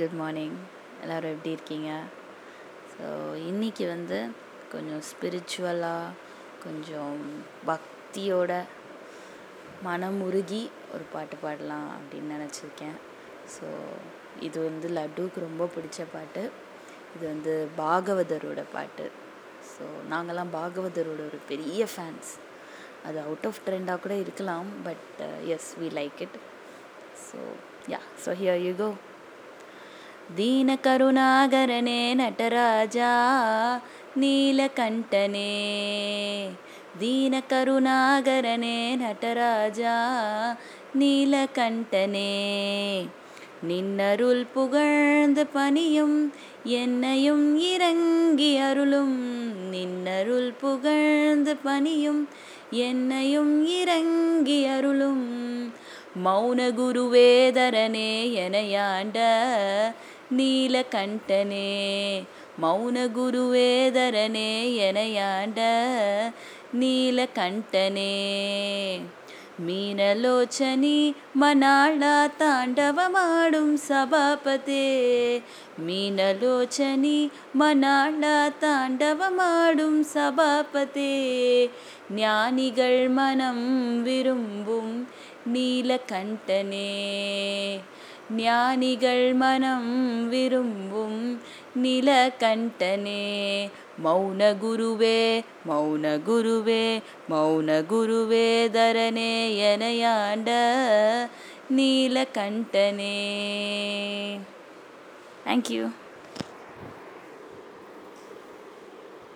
Good morning எல்லோரும் எப்படி இருக்கீங்க? ஸோ இன்றைக்கி வந்து கொஞ்சம் ஸ்பிரிச்சுவலாக கொஞ்சம் பக்தியோட மனம் உருகி ஒரு பாட்டு பாடலாம் அப்படின்னு நினச்சிருக்கேன். ஸோ இது வந்து லட்டுவுக்கு ரொம்ப பிடிச்ச பாட்டு. இது வந்து பாகவதரோட பாட்டு. ஸோ நாங்கள்லாம் பாகவதரோட ஒரு பெரிய ஃபேன்ஸ் அது அவுட் ஆஃப் ட்ரெண்டாக கூட இருக்கலாம் but as we like it so yeah so here you go दीनकरुणागरणे Nataraja नीलकण्ठने दीनकरुणागरणे नटराजा நீலகண்டனே. நின்னருள் புகழ்ந்து பணியும் என்னையும் இறங்கி அருளும். நின்னருள் புகழ்ந்து பணியும் என்னையும் இறங்கி அருளும். மௌன குருவேதரனே எனையாண்ட நீலகண்டனே மௌன குருவேதரனே எனையாண்ட நீலகண்டனே ಮೀನಲೋಚನಿ ಮನಾಳ ತಾಂಡವಮಾಡುಂ ಸಭಾಪತೆ ಮೀನಲೋಚನಿ ಮನಾಳ தாண்டவமாடும் சபாபதே ஞானிகள் மனம் விரும்பும் நீலகண்டனே. ஞானிகள் மனம் விரும்பும் நிலகண்டனே. மௌன குருவே மௌன குருவே மௌன குருவே தரனே எனையாண்ட நீலகண்டனே. தேங்க்யூ